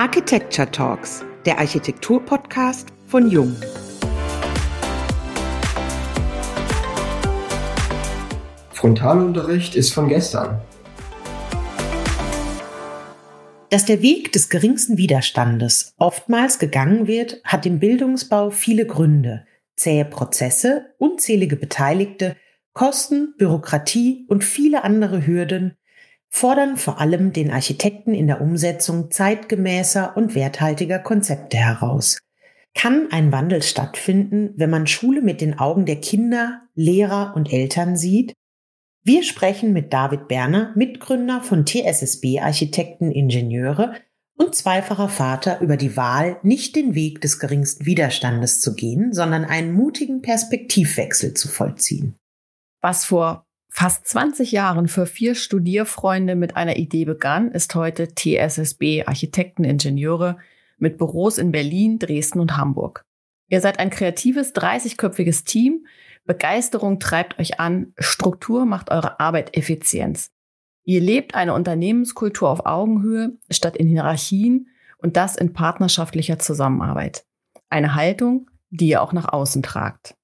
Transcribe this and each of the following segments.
Architecture Talks, der Architektur-Podcast von Jung. Frontalunterricht ist von gestern. Dass der Weg des geringsten Widerstandes oftmals gegangen wird, hat im Bildungsbau viele Gründe. Zähe Prozesse, unzählige Beteiligte, Kosten, Bürokratie und viele andere Hürden fordern vor allem den Architekten in der Umsetzung zeitgemäßer und werthaltiger Konzepte heraus. Kann ein Wandel stattfinden, wenn man Schule mit den Augen der Kinder, Lehrer und Eltern sieht? Wir sprechen mit David Berner, Mitgründer von TSSB Architekten Ingenieure und zweifacher Vater über die Wahl, nicht den Weg des geringsten Widerstandes zu gehen, sondern einen mutigen Perspektivwechsel zu vollziehen. Was vor fast 20 Jahren für vier Studierfreunde mit einer Idee begann, ist heute TSSB Architekten Ingenieure mit Büros in Berlin, Dresden und Hamburg. Ihr seid ein kreatives, 30-köpfiges Team. Begeisterung treibt euch an, Struktur macht eure Arbeit Effizienz. Ihr lebt eine Unternehmenskultur auf Augenhöhe statt in Hierarchien und das in partnerschaftlicher Zusammenarbeit. Eine Haltung, die ihr auch nach außen tragt.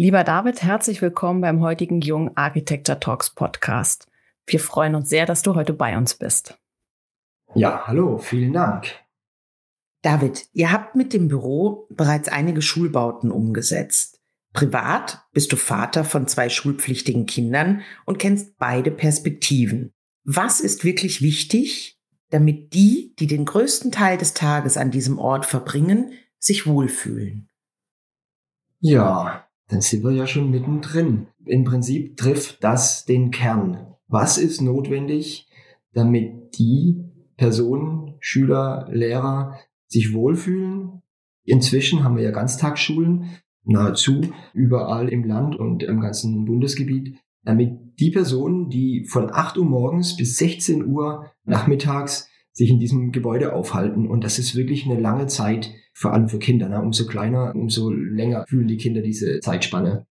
Lieber David, herzlich willkommen beim heutigen Jung Architecture Talks Podcast. Wir freuen uns sehr, dass du heute bei uns bist. Ja, hallo, vielen Dank. David, ihr habt mit dem Büro bereits einige Schulbauten umgesetzt. Privat bist du Vater von zwei schulpflichtigen Kindern und kennst beide Perspektiven. Was ist wirklich wichtig, damit die, die den größten Teil des Tages an diesem Ort verbringen, sich wohlfühlen? Ja, dann sind wir ja schon mittendrin. Im Prinzip trifft das den Kern. Was ist notwendig, damit die Personen, Schüler, Lehrer sich wohlfühlen? Inzwischen haben wir ja Ganztagsschulen nahezu überall im Land und im ganzen Bundesgebiet, damit die Personen, die von 8 Uhr morgens bis 16 Uhr nachmittags sich in diesem Gebäude aufhalten. Und das ist wirklich eine lange Zeit, vor allem für Kinder. Ne? Umso kleiner, umso länger fühlen die Kinder diese Zeitspanne.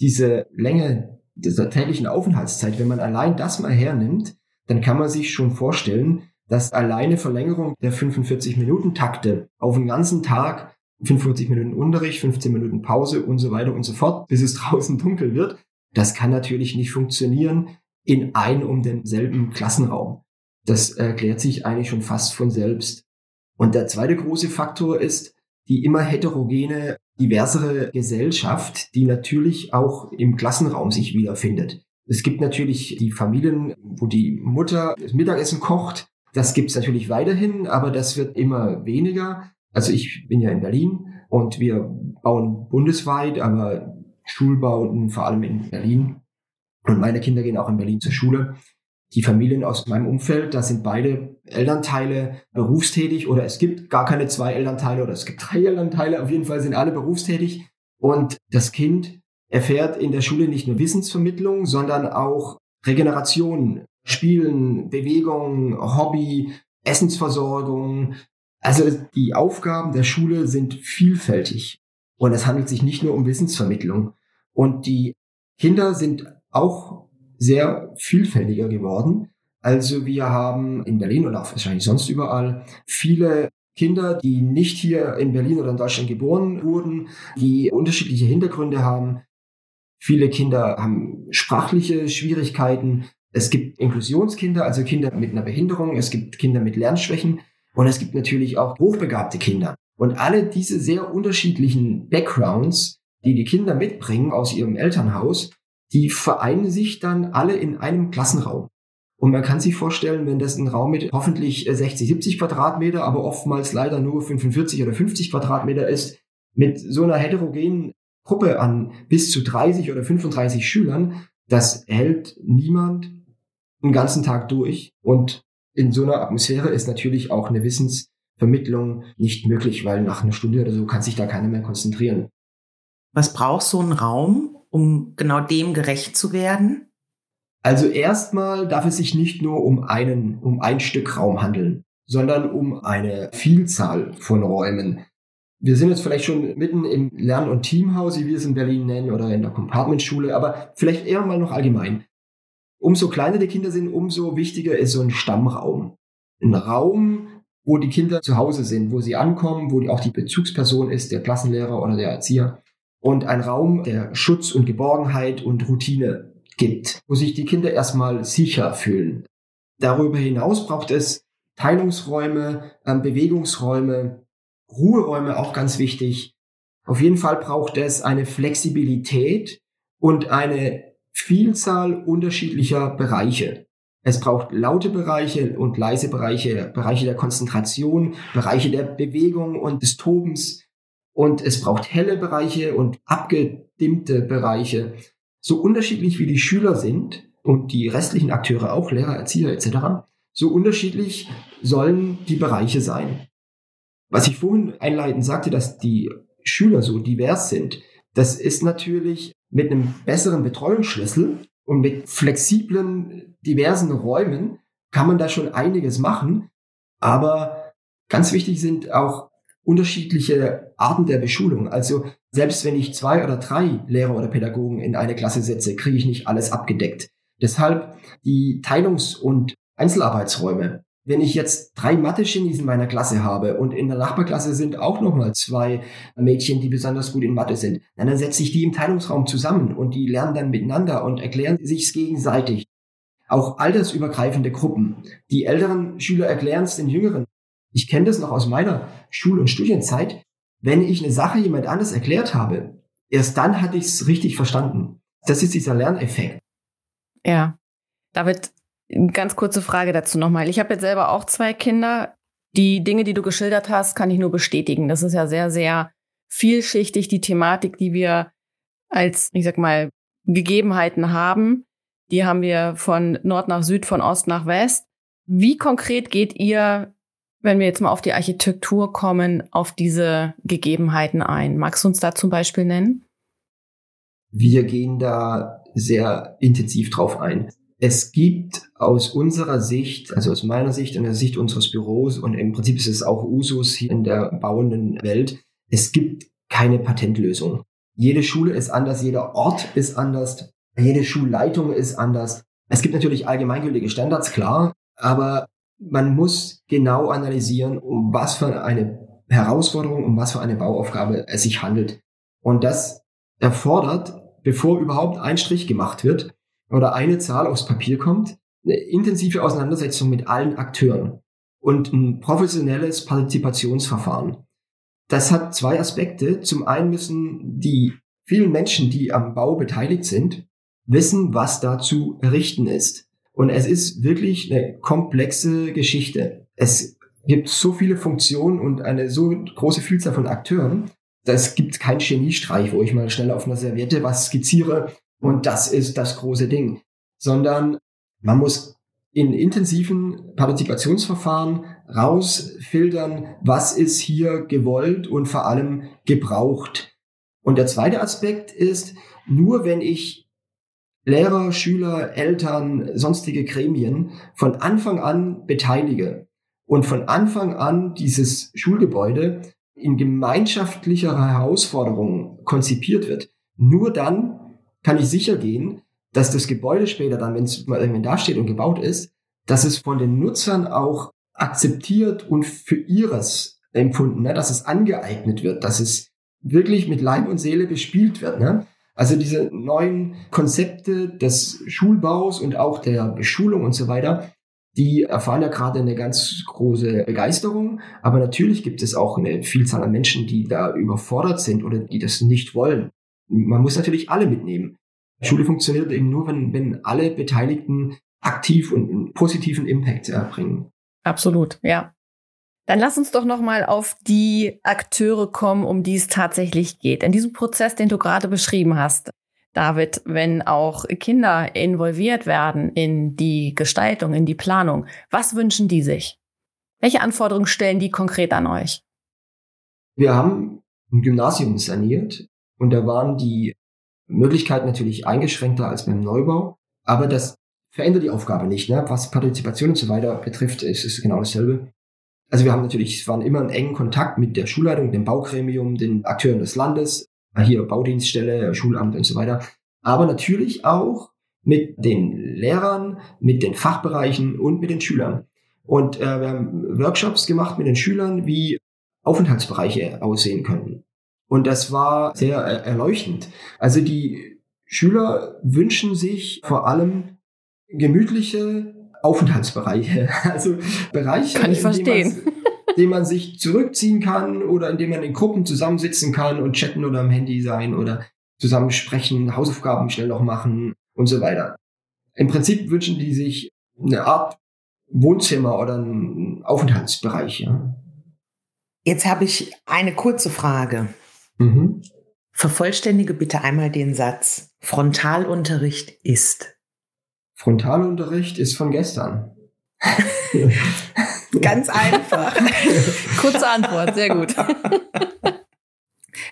Diese Länge dieser täglichen Aufenthaltszeit, wenn man allein das mal hernimmt, dann kann man sich schon vorstellen, dass alleine Verlängerung der 45 Minuten Takte auf den ganzen Tag 45 Minuten Unterricht, 15 Minuten Pause und so weiter und so fort, bis es draußen dunkel wird. Das kann natürlich nicht funktionieren in ein um denselben Klassenraum. Das erklärt sich eigentlich schon fast von selbst. Und der zweite große Faktor ist die immer heterogene, diversere Gesellschaft, die natürlich auch im Klassenraum sich wiederfindet. Es gibt natürlich die Familien, wo die Mutter das Mittagessen kocht. Das gibt's natürlich weiterhin, aber das wird immer weniger. Also ich bin ja in Berlin und wir bauen bundesweit, aber Schulbauten vor allem in Berlin. Und meine Kinder gehen auch in Berlin zur Schule die Familien aus meinem Umfeld, da sind beide Elternteile berufstätig oder es gibt gar keine zwei Elternteile oder es gibt drei Elternteile. Auf jeden Fall sind alle berufstätig. Und das Kind erfährt in der Schule nicht nur Wissensvermittlung, sondern auch Regeneration, Spielen, Bewegung, Hobby, Essensversorgung. Also die Aufgaben der Schule sind vielfältig. Und es handelt sich nicht nur um Wissensvermittlung. Und die Kinder sind auch sehr vielfältiger geworden. Also wir haben in Berlin und auch wahrscheinlich sonst überall viele Kinder, die nicht hier in Berlin oder in Deutschland geboren wurden, die unterschiedliche Hintergründe haben. Viele Kinder haben sprachliche Schwierigkeiten. Es gibt Inklusionskinder, also Kinder mit einer Behinderung. Es gibt Kinder mit Lernschwächen. Und es gibt natürlich auch hochbegabte Kinder. Und alle diese sehr unterschiedlichen Backgrounds, die die Kinder mitbringen aus ihrem Elternhaus, die vereinen sich dann alle in einem Klassenraum. Und man kann sich vorstellen, wenn das ein Raum mit hoffentlich 60, 70 Quadratmeter, aber oftmals leider nur 45 oder 50 Quadratmeter ist, mit so einer heterogenen Gruppe an bis zu 30 oder 35 Schülern, das hält niemand einen ganzen Tag durch. Und in so einer Atmosphäre ist natürlich auch eine Wissensvermittlung nicht möglich, weil nach einer Stunde oder so kann sich da keiner mehr konzentrieren. Was braucht so ein Raum, um genau dem gerecht zu werden? Also erstmal darf es sich nicht nur um einen, um ein Stück Raum handeln, sondern um eine Vielzahl von Räumen. Wir sind jetzt vielleicht schon mitten im Lern- und Teamhaus, wie wir es in Berlin nennen, oder in der Compartmentschule, aber vielleicht eher mal noch allgemein. Umso kleiner die Kinder sind, umso wichtiger ist so ein Stammraum. Ein Raum, wo die Kinder zu Hause sind, wo sie ankommen, wo die, auch die Bezugsperson ist, der Klassenlehrer oder der Erzieher. Und ein Raum, der Schutz und Geborgenheit und Routine gibt, wo sich die Kinder erstmal sicher fühlen. Darüber hinaus braucht es Teilungsräume, ähm, Bewegungsräume, Ruheräume auch ganz wichtig. Auf jeden Fall braucht es eine Flexibilität und eine Vielzahl unterschiedlicher Bereiche. Es braucht laute Bereiche und leise Bereiche, Bereiche der Konzentration, Bereiche der Bewegung und des Tobens. Und es braucht helle Bereiche und abgedimmte Bereiche. So unterschiedlich wie die Schüler sind und die restlichen Akteure auch, Lehrer, Erzieher etc., so unterschiedlich sollen die Bereiche sein. Was ich vorhin einleitend sagte, dass die Schüler so divers sind, das ist natürlich mit einem besseren Betreuungsschlüssel und mit flexiblen, diversen Räumen kann man da schon einiges machen. Aber ganz wichtig sind auch unterschiedliche Arten der Beschulung. Also selbst wenn ich zwei oder drei Lehrer oder Pädagogen in eine Klasse setze, kriege ich nicht alles abgedeckt. Deshalb die Teilungs- und Einzelarbeitsräume. Wenn ich jetzt drei Mathe-Genies in meiner Klasse habe und in der Nachbarklasse sind auch nochmal zwei Mädchen, die besonders gut in Mathe sind, dann setze ich die im Teilungsraum zusammen und die lernen dann miteinander und erklären sich's gegenseitig. Auch altersübergreifende Gruppen. Die älteren Schüler erklären es den Jüngeren. Ich kenne das noch aus meiner Schul- und Studienzeit. Wenn ich eine Sache jemand anders erklärt habe, erst dann hatte ich es richtig verstanden. Das ist dieser Lerneffekt. Ja. David, Ganz kurze Frage dazu nochmal. Ich habe jetzt selber auch zwei Kinder. Die Dinge, die du geschildert hast, kann ich nur bestätigen. Das ist ja sehr, sehr vielschichtig, die Thematik, die wir als, ich sag mal, Gegebenheiten haben. Die haben wir von Nord nach Süd, von Ost nach West. Wie konkret geht ihr, wenn wir jetzt mal auf die Architektur kommen, auf diese Gegebenheiten ein? Magst du uns da zum Beispiel nennen? Wir gehen da sehr intensiv drauf ein es gibt aus unserer Sicht, also aus meiner Sicht und der Sicht unseres Büros und im Prinzip ist es auch Usus hier in der bauenden Welt, es gibt keine Patentlösung. Jede Schule ist anders, jeder Ort ist anders, jede Schulleitung ist anders. Es gibt natürlich allgemeingültige Standards, klar, aber man muss genau analysieren, um was für eine Herausforderung, um was für eine Bauaufgabe es sich handelt. Und das erfordert, bevor überhaupt ein Strich gemacht wird, oder eine Zahl aufs Papier kommt, eine intensive Auseinandersetzung mit allen Akteuren und ein professionelles Partizipationsverfahren. Das hat zwei Aspekte. Zum einen müssen die vielen Menschen, die am Bau beteiligt sind, wissen, was da zu errichten ist. Und es ist wirklich eine komplexe Geschichte. Es gibt so viele Funktionen und eine so große Vielzahl von Akteuren. Das gibt keinen Geniestreich, wo ich mal schnell auf einer Serviette was skizziere und das ist das große Ding. Sondern man muss in intensiven Partizipationsverfahren rausfiltern, was ist hier gewollt und vor allem gebraucht. Und der zweite Aspekt ist, nur wenn ich Lehrer, Schüler, Eltern, sonstige Gremien von Anfang an beteilige und von Anfang an dieses Schulgebäude in gemeinschaftlicher Herausforderung konzipiert wird, nur dann kann ich sicher gehen, dass das Gebäude später dann, wenn es mal irgendwann dasteht und gebaut ist, dass es von den Nutzern auch akzeptiert und für ihres empfunden, ne? dass es angeeignet wird, dass es wirklich mit Leib und Seele bespielt wird. Ne? Also diese neuen Konzepte des Schulbaus und auch der Beschulung und so weiter, die erfahren ja gerade eine ganz große Begeisterung. Aber natürlich gibt es auch eine Vielzahl an Menschen, die da überfordert sind oder die das nicht wollen man muss natürlich alle mitnehmen. Schule funktioniert eben nur, wenn, wenn alle Beteiligten aktiv und einen positiven Impact erbringen. Absolut, ja. Dann lass uns doch noch mal auf die Akteure kommen, um die es tatsächlich geht. In diesem Prozess, den du gerade beschrieben hast, David, wenn auch Kinder involviert werden in die Gestaltung, in die Planung, was wünschen die sich? Welche Anforderungen stellen die konkret an euch? Wir haben ein Gymnasium saniert und da waren die Möglichkeiten natürlich eingeschränkter als beim Neubau. Aber das verändert die Aufgabe nicht. Ne? Was Partizipation und so weiter betrifft, ist es genau dasselbe. Also wir haben natürlich, waren immer in engen Kontakt mit der Schulleitung, dem Baugremium, den Akteuren des Landes, hier Baudienststelle, Schulamt und so weiter. Aber natürlich auch mit den Lehrern, mit den Fachbereichen und mit den Schülern. Und äh, wir haben Workshops gemacht mit den Schülern, wie Aufenthaltsbereiche aussehen können. Und das war sehr äh, erleuchtend. Also die Schüler wünschen sich vor allem gemütliche Aufenthaltsbereiche. Also Bereiche, kann ich verstehen. in denen man sich zurückziehen kann oder in denen man in Gruppen zusammensitzen kann und chatten oder am Handy sein oder zusammen sprechen, Hausaufgaben schnell noch machen und so weiter. Im Prinzip wünschen die sich eine Art Wohnzimmer oder einen Aufenthaltsbereich. Ja. Jetzt habe ich eine kurze Frage. Mhm. Vervollständige bitte einmal den Satz. Frontalunterricht ist. Frontalunterricht ist von gestern. Ganz einfach. Kurze Antwort, sehr gut.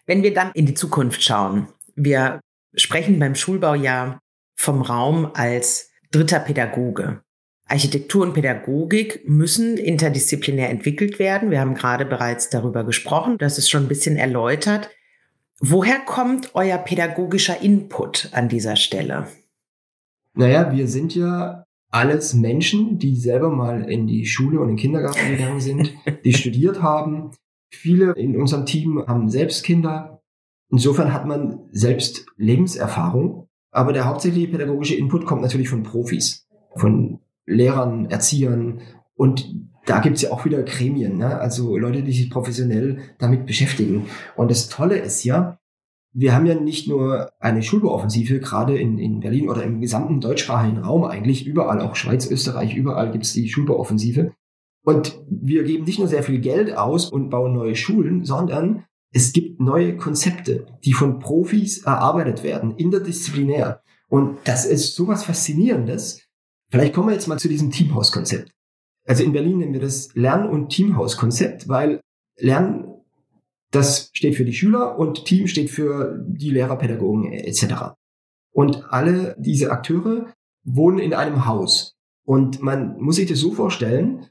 Wenn wir dann in die Zukunft schauen, wir sprechen beim Schulbau ja vom Raum als dritter Pädagoge. Architektur und Pädagogik müssen interdisziplinär entwickelt werden. Wir haben gerade bereits darüber gesprochen. Das ist schon ein bisschen erläutert. Woher kommt euer pädagogischer Input an dieser Stelle? Naja, wir sind ja alles Menschen, die selber mal in die Schule und in den Kindergarten gegangen sind, die studiert haben. Viele in unserem Team haben selbst Kinder. Insofern hat man selbst Lebenserfahrung. Aber der hauptsächliche pädagogische Input kommt natürlich von Profis, von Lehrern, Erziehern und da gibt's ja auch wieder Gremien, ne? also Leute, die sich professionell damit beschäftigen. Und das Tolle ist ja, wir haben ja nicht nur eine Schulbauoffensive, gerade in, in Berlin oder im gesamten deutschsprachigen Raum eigentlich, überall, auch Schweiz, Österreich, überall gibt's die Schulbauoffensive. Und wir geben nicht nur sehr viel Geld aus und bauen neue Schulen, sondern es gibt neue Konzepte, die von Profis erarbeitet werden, interdisziplinär. Und das ist sowas Faszinierendes. Vielleicht kommen wir jetzt mal zu diesem Teamhaus-Konzept. Also in Berlin nennen wir das Lern- und Teamhaus-Konzept, weil Lernen das steht für die Schüler und Team steht für die Lehrer, Pädagogen etc. Und alle diese Akteure wohnen in einem Haus. Und man muss sich das so vorstellen,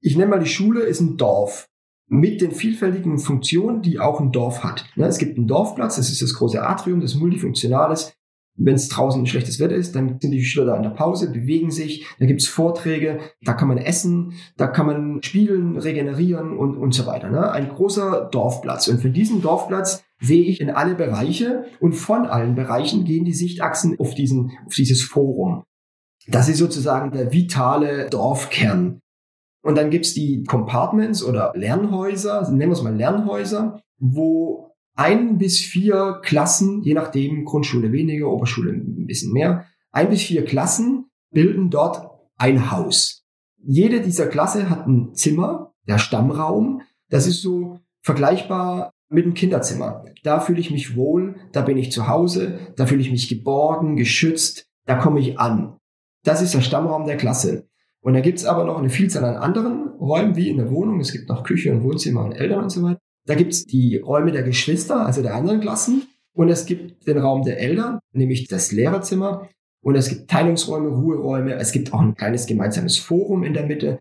ich nenne mal die Schule ist ein Dorf mit den vielfältigen Funktionen, die auch ein Dorf hat. Es gibt einen Dorfplatz, das ist das große Atrium, das Multifunktionales. Wenn es draußen schlechtes Wetter ist, dann sind die Schüler da in der Pause, bewegen sich, da gibt's Vorträge, da kann man essen, da kann man spielen, regenerieren und, und so weiter. Ne? Ein großer Dorfplatz. Und von diesem Dorfplatz sehe ich in alle Bereiche und von allen Bereichen gehen die Sichtachsen auf, diesen, auf dieses Forum. Das ist sozusagen der vitale Dorfkern. Und dann gibt's die Compartments oder Lernhäuser, nennen wir es mal Lernhäuser, wo ein bis vier Klassen, je nachdem, Grundschule weniger, Oberschule ein bisschen mehr, ein bis vier Klassen bilden dort ein Haus. Jede dieser Klasse hat ein Zimmer, der Stammraum. Das ist so vergleichbar mit einem Kinderzimmer. Da fühle ich mich wohl, da bin ich zu Hause, da fühle ich mich geborgen, geschützt, da komme ich an. Das ist der Stammraum der Klasse. Und da gibt's aber noch eine Vielzahl an anderen Räumen, wie in der Wohnung. Es gibt noch Küche und Wohnzimmer und Eltern und so weiter. Da gibt's die Räume der Geschwister, also der anderen Klassen. Und es gibt den Raum der Eltern, nämlich das Lehrerzimmer. Und es gibt Teilungsräume, Ruheräume. Es gibt auch ein kleines gemeinsames Forum in der Mitte.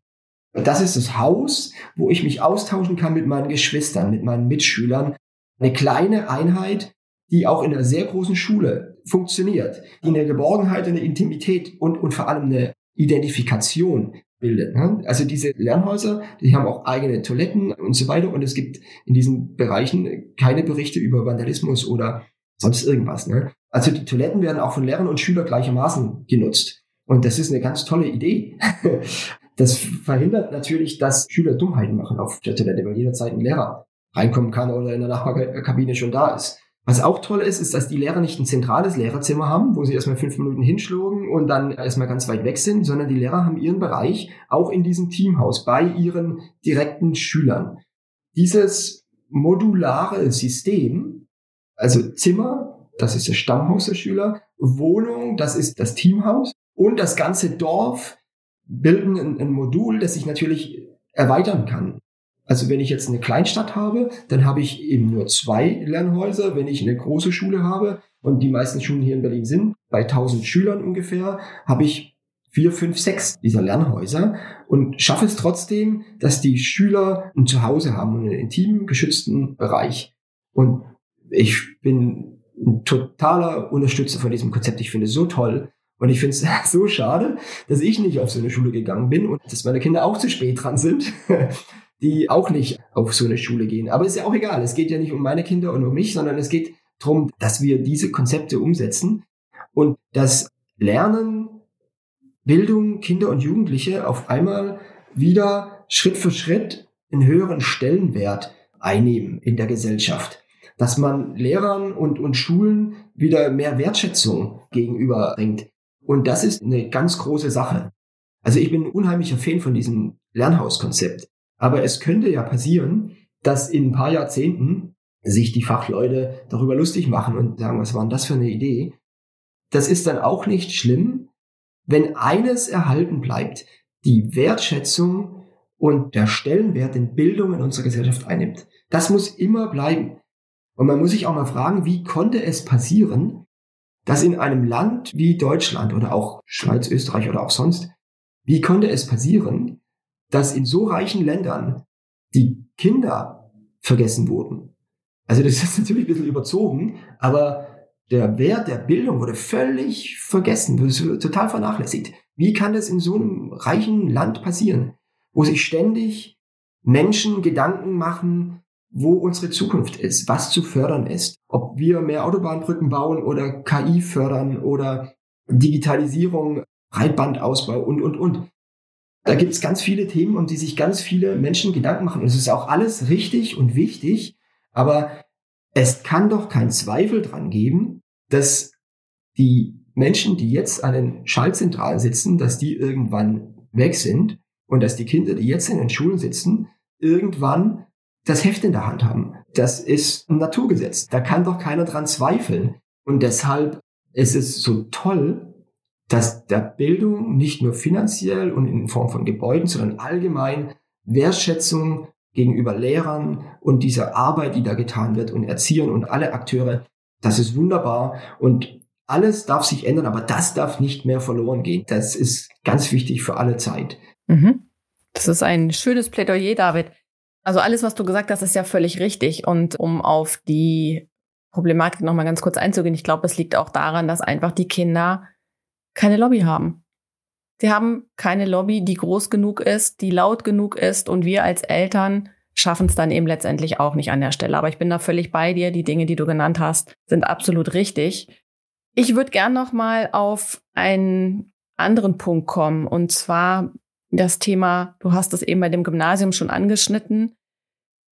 Das ist das Haus, wo ich mich austauschen kann mit meinen Geschwistern, mit meinen Mitschülern. Eine kleine Einheit, die auch in einer sehr großen Schule funktioniert, die eine Geborgenheit, eine Intimität und, und vor allem eine Identifikation bildet. Ne? Also diese Lernhäuser, die haben auch eigene Toiletten und so weiter und es gibt in diesen Bereichen keine Berichte über Vandalismus oder sonst irgendwas. Ne? Also die Toiletten werden auch von Lehrern und Schülern gleichermaßen genutzt. Und das ist eine ganz tolle Idee. Das verhindert natürlich, dass Schüler Dummheiten machen auf der Toilette, weil jederzeit ein Lehrer reinkommen kann oder in der Nachbarkabine schon da ist. Was auch toll ist, ist, dass die Lehrer nicht ein zentrales Lehrerzimmer haben, wo sie erstmal fünf Minuten hinschlugen und dann erstmal ganz weit weg sind, sondern die Lehrer haben ihren Bereich auch in diesem Teamhaus bei ihren direkten Schülern. Dieses modulare System, also Zimmer, das ist das Stammhaus der Schüler, Wohnung, das ist das Teamhaus und das ganze Dorf bilden ein, ein Modul, das sich natürlich erweitern kann. Also wenn ich jetzt eine Kleinstadt habe, dann habe ich eben nur zwei Lernhäuser. Wenn ich eine große Schule habe, und die meisten Schulen hier in Berlin sind, bei 1000 Schülern ungefähr, habe ich vier, fünf, sechs dieser Lernhäuser und schaffe es trotzdem, dass die Schüler ein Zuhause haben und einen intimen, geschützten Bereich. Und ich bin ein totaler Unterstützer von diesem Konzept. Ich finde es so toll. Und ich finde es so schade, dass ich nicht auf so eine Schule gegangen bin und dass meine Kinder auch zu spät dran sind, die auch nicht auf so eine Schule gehen. Aber ist ja auch egal. Es geht ja nicht um meine Kinder und um mich, sondern es geht darum, dass wir diese Konzepte umsetzen und dass Lernen, Bildung, Kinder und Jugendliche auf einmal wieder Schritt für Schritt einen höheren Stellenwert einnehmen in der Gesellschaft. Dass man Lehrern und, und Schulen wieder mehr Wertschätzung gegenüberbringt. Und das ist eine ganz große Sache. Also ich bin ein unheimlicher Fan von diesem Lernhauskonzept. Aber es könnte ja passieren, dass in ein paar Jahrzehnten sich die Fachleute darüber lustig machen und sagen, was war denn das für eine Idee? Das ist dann auch nicht schlimm, wenn eines erhalten bleibt, die Wertschätzung und der Stellenwert den Bildung in unserer Gesellschaft einnimmt. Das muss immer bleiben. Und man muss sich auch mal fragen, wie konnte es passieren, dass in einem Land wie Deutschland oder auch Schweiz, Österreich oder auch sonst, wie konnte es passieren, dass in so reichen Ländern die Kinder vergessen wurden? Also das ist natürlich ein bisschen überzogen, aber der Wert der Bildung wurde völlig vergessen, total vernachlässigt. Wie kann das in so einem reichen Land passieren, wo sich ständig Menschen Gedanken machen, wo unsere Zukunft ist, was zu fördern ist, ob wir mehr Autobahnbrücken bauen oder KI fördern oder Digitalisierung, Breitbandausbau und, und, und. Da gibt es ganz viele Themen, um die sich ganz viele Menschen Gedanken machen. Und es ist auch alles richtig und wichtig, aber es kann doch keinen Zweifel dran geben, dass die Menschen, die jetzt an den Schaltzentralen sitzen, dass die irgendwann weg sind und dass die Kinder, die jetzt in den Schulen sitzen, irgendwann das Heft in der Hand haben. Das ist ein Naturgesetz. Da kann doch keiner dran zweifeln. Und deshalb ist es so toll, dass der Bildung nicht nur finanziell und in Form von Gebäuden, sondern allgemein Wertschätzung gegenüber Lehrern und dieser Arbeit, die da getan wird und Erziehern und alle Akteure, das ist wunderbar und alles darf sich ändern, aber das darf nicht mehr verloren gehen. Das ist ganz wichtig für alle Zeit. Mhm. Das ist ein schönes Plädoyer, David. Also alles, was du gesagt hast, ist ja völlig richtig. Und um auf die Problematik nochmal ganz kurz einzugehen, ich glaube, es liegt auch daran, dass einfach die Kinder keine Lobby haben. Sie haben keine Lobby, die groß genug ist, die laut genug ist und wir als Eltern schaffen es dann eben letztendlich auch nicht an der Stelle. Aber ich bin da völlig bei dir. Die Dinge, die du genannt hast, sind absolut richtig. Ich würde gern noch mal auf einen anderen Punkt kommen und zwar das Thema, du hast es eben bei dem Gymnasium schon angeschnitten.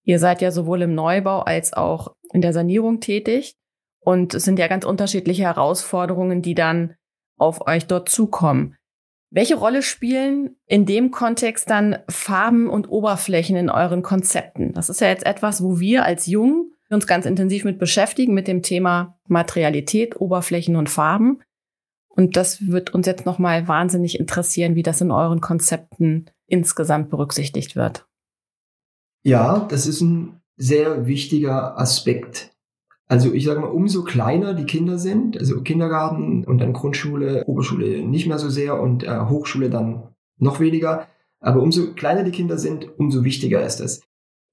Ihr seid ja sowohl im Neubau als auch in der Sanierung tätig. Und es sind ja ganz unterschiedliche Herausforderungen, die dann auf euch dort zukommen. Welche Rolle spielen in dem Kontext dann Farben und Oberflächen in euren Konzepten? Das ist ja jetzt etwas, wo wir als Jung uns ganz intensiv mit beschäftigen, mit dem Thema Materialität, Oberflächen und Farben. Und das wird uns jetzt nochmal wahnsinnig interessieren, wie das in euren Konzepten insgesamt berücksichtigt wird. Ja, das ist ein sehr wichtiger Aspekt. Also ich sage mal, umso kleiner die Kinder sind, also Kindergarten und dann Grundschule, Oberschule nicht mehr so sehr und äh, Hochschule dann noch weniger. Aber umso kleiner die Kinder sind, umso wichtiger ist es.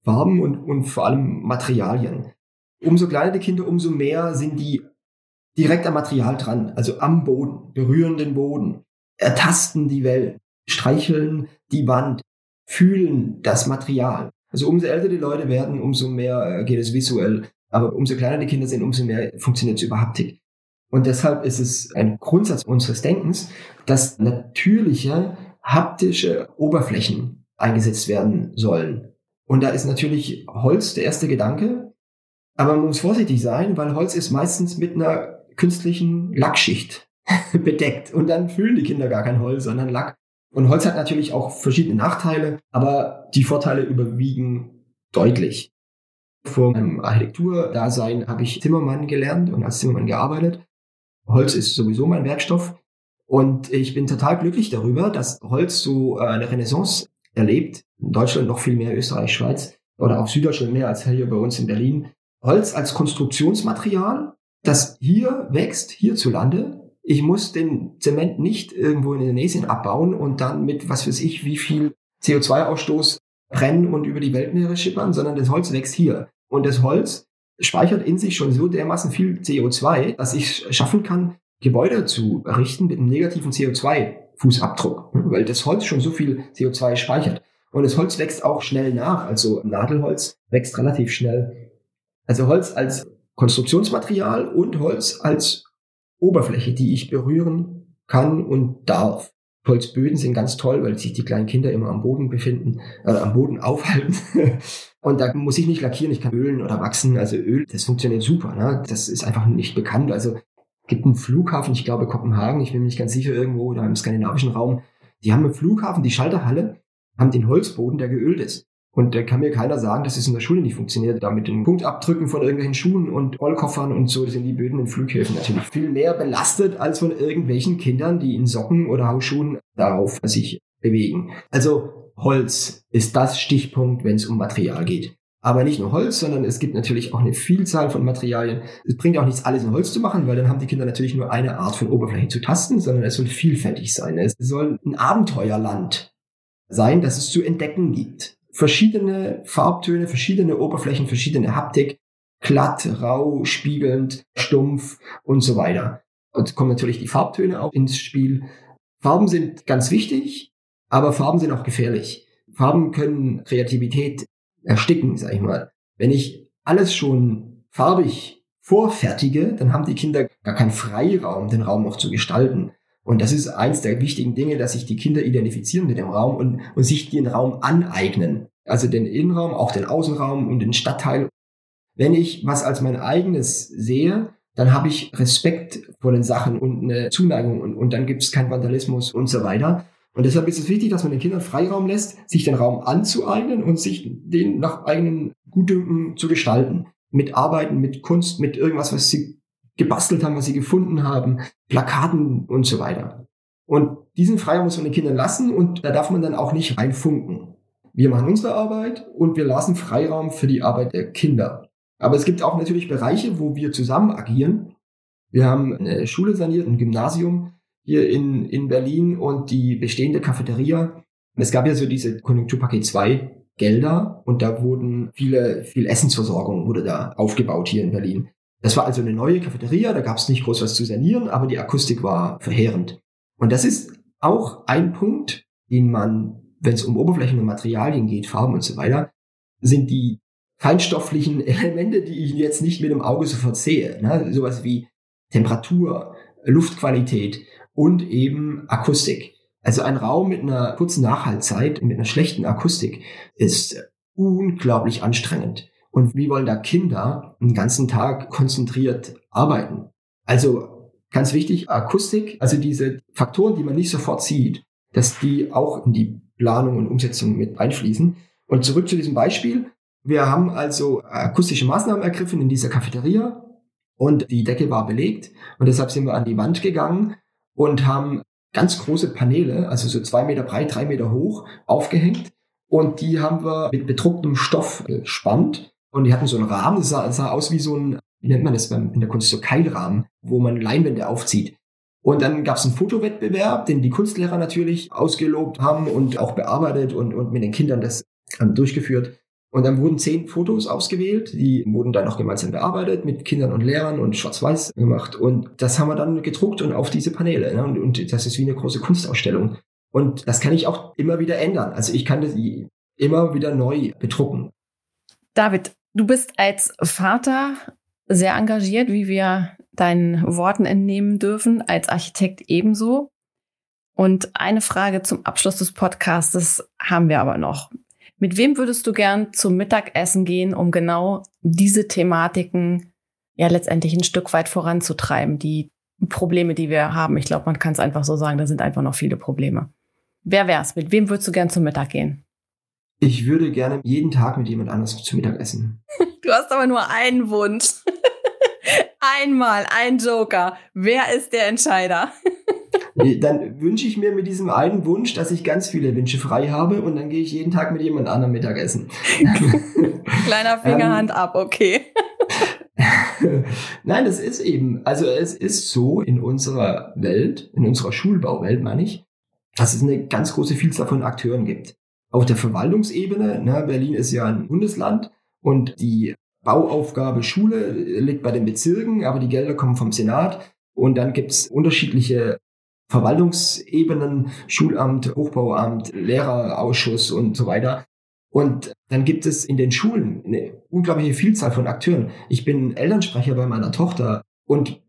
Farben und, und vor allem Materialien. Umso kleiner die Kinder, umso mehr sind die direkt am Material dran, also am Boden, berühren den Boden, ertasten die Welt, streicheln die Wand, fühlen das Material. Also umso älter die Leute werden, umso mehr äh, geht es visuell. Aber umso kleiner die Kinder sind, umso mehr funktioniert es über Haptik. Und deshalb ist es ein Grundsatz unseres Denkens, dass natürliche haptische Oberflächen eingesetzt werden sollen. Und da ist natürlich Holz der erste Gedanke. Aber man muss vorsichtig sein, weil Holz ist meistens mit einer künstlichen Lackschicht bedeckt. Und dann fühlen die Kinder gar kein Holz, sondern Lack. Und Holz hat natürlich auch verschiedene Nachteile, aber die Vorteile überwiegen deutlich. Vor meinem Architekturdasein habe ich Zimmermann gelernt und als Zimmermann gearbeitet. Holz ist sowieso mein Werkstoff. Und ich bin total glücklich darüber, dass Holz so äh, eine Renaissance erlebt. In Deutschland noch viel mehr, Österreich, Schweiz oder auch Süddeutschland mehr als hier bei uns in Berlin. Holz als Konstruktionsmaterial, das hier wächst, hierzulande. Ich muss den Zement nicht irgendwo in Indonesien abbauen und dann mit, was weiß ich, wie viel CO2-Ausstoß brennen und über die Weltmeere schippern, sondern das Holz wächst hier. Und das Holz speichert in sich schon so dermaßen viel CO2, dass ich schaffen kann, Gebäude zu errichten mit einem negativen CO2-Fußabdruck, weil das Holz schon so viel CO2 speichert. Und das Holz wächst auch schnell nach, also Nadelholz wächst relativ schnell. Also Holz als Konstruktionsmaterial und Holz als Oberfläche, die ich berühren kann und darf. Holzböden sind ganz toll, weil sich die kleinen Kinder immer am Boden befinden, äh, am Boden aufhalten. und da muss ich nicht lackieren, ich kann ölen oder wachsen. Also Öl, das funktioniert super. Ne? Das ist einfach nicht bekannt. Also gibt einen Flughafen, ich glaube Kopenhagen, ich bin mir nicht ganz sicher, irgendwo da im skandinavischen Raum. Die haben einen Flughafen, die Schalterhalle, haben den Holzboden, der geölt ist. Und da kann mir keiner sagen, dass es in der Schule nicht funktioniert. Da mit den Punktabdrücken von irgendwelchen Schuhen und Rollkoffern und so sind die Böden in Flughäfen natürlich viel mehr belastet als von irgendwelchen Kindern, die in Socken oder Hausschuhen darauf sich bewegen. Also Holz ist das Stichpunkt, wenn es um Material geht. Aber nicht nur Holz, sondern es gibt natürlich auch eine Vielzahl von Materialien. Es bringt auch nichts, alles in Holz zu machen, weil dann haben die Kinder natürlich nur eine Art von Oberfläche zu tasten, sondern es soll vielfältig sein. Es soll ein Abenteuerland sein, das es zu entdecken gibt verschiedene Farbtöne, verschiedene Oberflächen, verschiedene Haptik, glatt, rau, spiegelnd, stumpf und so weiter. Und kommen natürlich die Farbtöne auch ins Spiel. Farben sind ganz wichtig, aber Farben sind auch gefährlich. Farben können Kreativität ersticken, sag ich mal. Wenn ich alles schon farbig vorfertige, dann haben die Kinder gar keinen Freiraum, den Raum noch zu gestalten. Und das ist eins der wichtigen Dinge, dass sich die Kinder identifizieren mit dem Raum und, und sich den Raum aneignen. Also den Innenraum, auch den Außenraum und den Stadtteil. Wenn ich was als mein eigenes sehe, dann habe ich Respekt vor den Sachen und eine Zuneigung und, und dann gibt es keinen Vandalismus und so weiter. Und deshalb ist es wichtig, dass man den Kindern Freiraum lässt, sich den Raum anzueignen und sich den nach eigenen Gutdünken zu gestalten. Mit Arbeiten, mit Kunst, mit irgendwas, was sie gebastelt haben, was sie gefunden haben, Plakaten und so weiter. Und diesen Freiraum muss man den Kindern lassen und da darf man dann auch nicht reinfunken. Wir machen unsere Arbeit und wir lassen Freiraum für die Arbeit der Kinder. Aber es gibt auch natürlich Bereiche, wo wir zusammen agieren. Wir haben eine Schule saniert, ein Gymnasium hier in, in Berlin und die bestehende Cafeteria. Es gab ja so diese Konjunkturpaket 2 Gelder und da wurden viele, viel Essensversorgung wurde da aufgebaut hier in Berlin. Das war also eine neue Cafeteria, da gab es nicht groß was zu sanieren, aber die Akustik war verheerend. Und das ist auch ein Punkt, den man, wenn es um Oberflächen und Materialien geht, Farben und so weiter, sind die feinstofflichen Elemente, die ich jetzt nicht mit dem Auge sofort sehe. Ne? Sowas wie Temperatur, Luftqualität und eben Akustik. Also ein Raum mit einer kurzen Nachhaltzeit, mit einer schlechten Akustik ist unglaublich anstrengend. Und wie wollen da Kinder einen ganzen Tag konzentriert arbeiten? Also ganz wichtig, Akustik, also diese Faktoren, die man nicht sofort sieht, dass die auch in die Planung und Umsetzung mit einfließen. Und zurück zu diesem Beispiel. Wir haben also akustische Maßnahmen ergriffen in dieser Cafeteria und die Decke war belegt und deshalb sind wir an die Wand gegangen und haben ganz große Paneele, also so zwei Meter breit, drei Meter hoch, aufgehängt und die haben wir mit bedrucktem Stoff gespannt und die hatten so einen Rahmen, das sah, sah aus wie so ein, wie nennt man das in der Kunst, so Keilrahmen, wo man Leinwände aufzieht. Und dann gab es einen Fotowettbewerb, den die Kunstlehrer natürlich ausgelobt haben und auch bearbeitet und, und mit den Kindern das ähm, durchgeführt. Und dann wurden zehn Fotos ausgewählt, die wurden dann auch gemeinsam bearbeitet mit Kindern und Lehrern und schwarz-weiß gemacht. Und das haben wir dann gedruckt und auf diese Paneele. Ne? Und, und das ist wie eine große Kunstausstellung. Und das kann ich auch immer wieder ändern. Also ich kann das immer wieder neu bedrucken. David, Du bist als Vater sehr engagiert, wie wir deinen Worten entnehmen dürfen, als Architekt ebenso. Und eine Frage zum Abschluss des Podcasts haben wir aber noch. Mit wem würdest du gern zum Mittagessen gehen, um genau diese Thematiken ja letztendlich ein Stück weit voranzutreiben, die Probleme, die wir haben? Ich glaube, man kann es einfach so sagen, da sind einfach noch viele Probleme. Wer wär's? Mit wem würdest du gern zum Mittag gehen? Ich würde gerne jeden Tag mit jemand anders zu Mittag essen. Du hast aber nur einen Wunsch. Einmal, ein Joker. Wer ist der Entscheider? Dann wünsche ich mir mit diesem einen Wunsch, dass ich ganz viele Wünsche frei habe und dann gehe ich jeden Tag mit jemand anderem Mittagessen. Kleiner Fingerhand ähm, ab, okay. Nein, das ist eben, also es ist so in unserer Welt, in unserer Schulbauwelt meine ich, dass es eine ganz große Vielzahl von Akteuren gibt auf der Verwaltungsebene. Ne, Berlin ist ja ein Bundesland und die Bauaufgabe Schule liegt bei den Bezirken, aber die Gelder kommen vom Senat. Und dann gibt's unterschiedliche Verwaltungsebenen, Schulamt, Hochbauamt, Lehrerausschuss und so weiter. Und dann gibt es in den Schulen eine unglaubliche Vielzahl von Akteuren. Ich bin Elternsprecher bei meiner Tochter und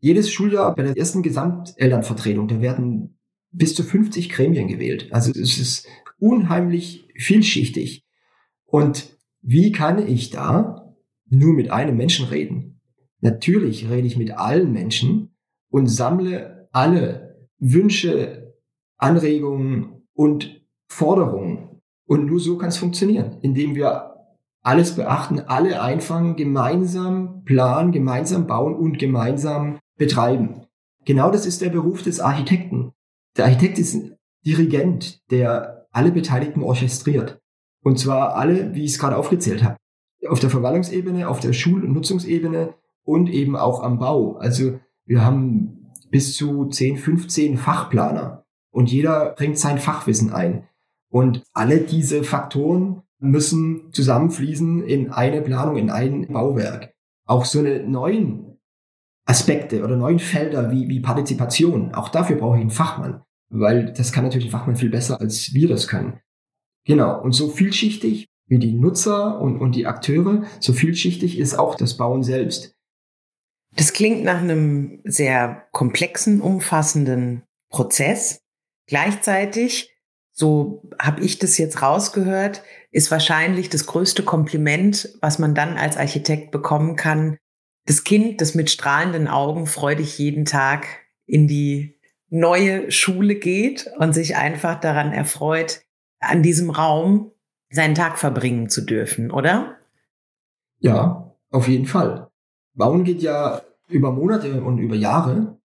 jedes Schuljahr bei der ersten Gesamtelternvertretung, da werden bis zu 50 Gremien gewählt. Also es ist unheimlich vielschichtig. Und wie kann ich da nur mit einem Menschen reden? Natürlich rede ich mit allen Menschen und sammle alle Wünsche, Anregungen und Forderungen. Und nur so kann es funktionieren, indem wir alles beachten, alle einfangen, gemeinsam planen, gemeinsam bauen und gemeinsam betreiben. Genau das ist der Beruf des Architekten. Der Architekt ist ein Dirigent, der alle Beteiligten orchestriert. Und zwar alle, wie ich es gerade aufgezählt habe. Auf der Verwaltungsebene, auf der Schul- und Nutzungsebene und eben auch am Bau. Also wir haben bis zu 10, 15 Fachplaner und jeder bringt sein Fachwissen ein. Und alle diese Faktoren müssen zusammenfließen in eine Planung, in ein Bauwerk. Auch so eine neuen Aspekte oder neuen Felder wie, wie Partizipation, auch dafür brauche ich einen Fachmann, weil das kann natürlich ein Fachmann viel besser, als wir das können. Genau, und so vielschichtig wie die Nutzer und, und die Akteure, so vielschichtig ist auch das Bauen selbst. Das klingt nach einem sehr komplexen, umfassenden Prozess. Gleichzeitig, so habe ich das jetzt rausgehört, ist wahrscheinlich das größte Kompliment, was man dann als Architekt bekommen kann. Das Kind, das mit strahlenden Augen freudig jeden Tag in die neue Schule geht und sich einfach daran erfreut, an diesem Raum seinen Tag verbringen zu dürfen, oder? Ja, auf jeden Fall. Bauen geht ja über Monate und über Jahre.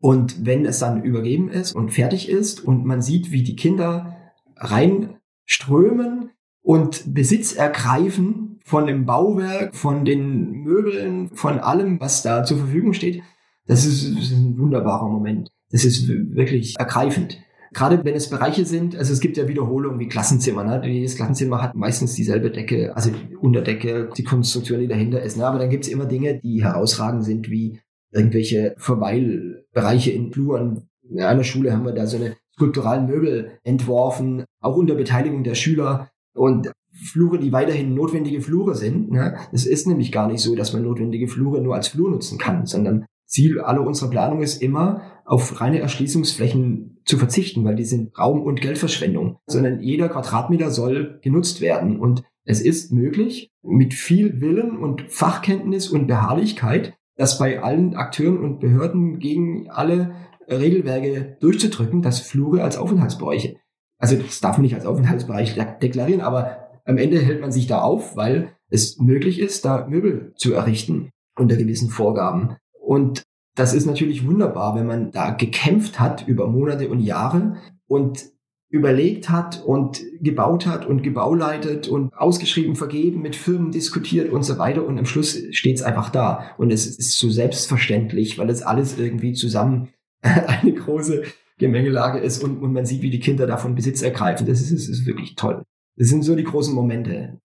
Und wenn es dann übergeben ist und fertig ist und man sieht, wie die Kinder reinströmen und Besitz ergreifen von dem Bauwerk, von den Möbeln, von allem, was da zur Verfügung steht, das ist, das ist ein wunderbarer Moment. Das ist wirklich ergreifend. Gerade wenn es Bereiche sind, also es gibt ja Wiederholungen wie Klassenzimmer. Ne? Jedes Klassenzimmer hat meistens dieselbe Decke, also Unterdecke, die Konstruktion, die dahinter ist. Ne? Aber dann gibt es immer Dinge, die herausragend sind, wie irgendwelche Verweilbereiche in Fluren. In einer Schule haben wir da so eine skulpturalen Möbel entworfen, auch unter Beteiligung der Schüler. Und Flure, die weiterhin notwendige Flure sind. Ne? Es ist nämlich gar nicht so, dass man notwendige Flure nur als Flur nutzen kann, sondern Ziel aller unserer Planung ist immer, auf reine Erschließungsflächen zu verzichten, weil die sind Raum- und Geldverschwendung, sondern jeder Quadratmeter soll genutzt werden. Und es ist möglich, mit viel Willen und Fachkenntnis und Beharrlichkeit, das bei allen Akteuren und Behörden gegen alle Regelwerke durchzudrücken, dass Flure als Aufenthaltsbereiche, also das darf man nicht als Aufenthaltsbereich deklarieren, aber am Ende hält man sich da auf, weil es möglich ist, da Möbel zu errichten unter gewissen Vorgaben. Und das ist natürlich wunderbar, wenn man da gekämpft hat über Monate und Jahre und überlegt hat und gebaut hat und gebauleitet und ausgeschrieben, vergeben, mit Firmen diskutiert und so weiter und am Schluss steht es einfach da und es ist so selbstverständlich, weil es alles irgendwie zusammen eine große Gemengelage ist und, und man sieht, wie die Kinder davon Besitz ergreifen. Das ist, das ist wirklich toll. Das sind so die großen Momente.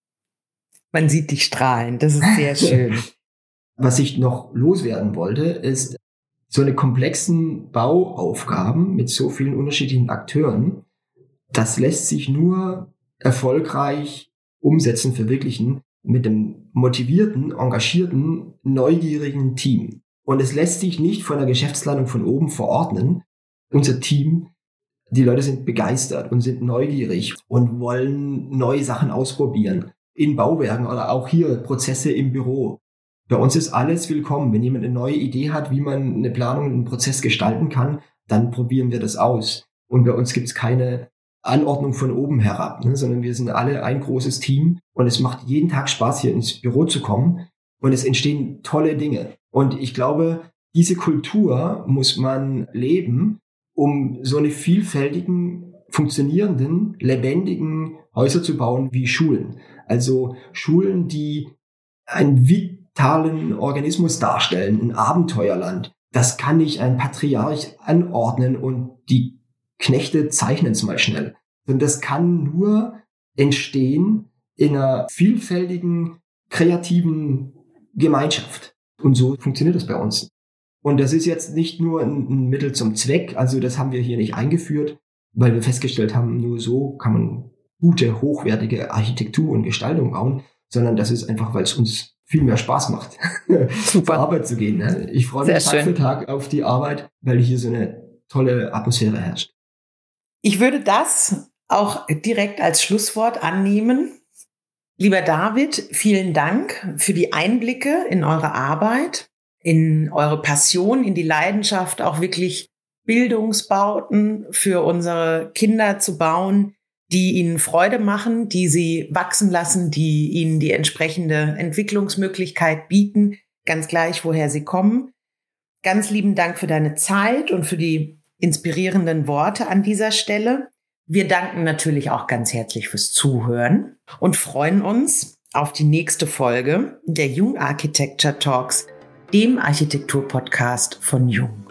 Man sieht dich strahlen, das ist sehr schön. Was ich noch loswerden wollte, ist so eine komplexen Bauaufgaben mit so vielen unterschiedlichen Akteuren. Das lässt sich nur erfolgreich umsetzen, verwirklichen mit einem motivierten, engagierten, neugierigen Team. Und es lässt sich nicht von der Geschäftsleitung von oben verordnen. Unser Team, die Leute sind begeistert und sind neugierig und wollen neue Sachen ausprobieren. In Bauwerken oder auch hier Prozesse im Büro. Bei uns ist alles willkommen. Wenn jemand eine neue Idee hat, wie man eine Planung, einen Prozess gestalten kann, dann probieren wir das aus. Und bei uns gibt es keine Anordnung von oben herab, ne, sondern wir sind alle ein großes Team und es macht jeden Tag Spaß, hier ins Büro zu kommen und es entstehen tolle Dinge. Und ich glaube, diese Kultur muss man leben, um so eine vielfältigen, funktionierenden, lebendigen Häuser zu bauen wie Schulen. Also Schulen, die ein vitalen Organismus darstellen, ein Abenteuerland. Das kann nicht ein Patriarch anordnen und die Knechte zeichnen es mal schnell. Und das kann nur entstehen in einer vielfältigen, kreativen Gemeinschaft. Und so funktioniert das bei uns. Und das ist jetzt nicht nur ein Mittel zum Zweck, also das haben wir hier nicht eingeführt, weil wir festgestellt haben, nur so kann man gute, hochwertige Architektur und Gestaltung bauen, sondern das ist einfach, weil es uns viel mehr Spaß macht, zur Arbeit zu gehen. Ne? Ich freue mich Sehr Tag schön. für Tag auf die Arbeit, weil hier so eine tolle Atmosphäre herrscht. Ich würde das auch direkt als Schlusswort annehmen. Lieber David, vielen Dank für die Einblicke in eure Arbeit, in eure Passion, in die Leidenschaft, auch wirklich Bildungsbauten für unsere Kinder zu bauen, die ihnen Freude machen, die sie wachsen lassen, die ihnen die entsprechende Entwicklungsmöglichkeit bieten, ganz gleich, woher sie kommen. Ganz lieben Dank für deine Zeit und für die inspirierenden Worte an dieser Stelle. Wir danken natürlich auch ganz herzlich fürs Zuhören und freuen uns auf die nächste Folge der Jung Architecture Talks, dem Architekturpodcast von Jung.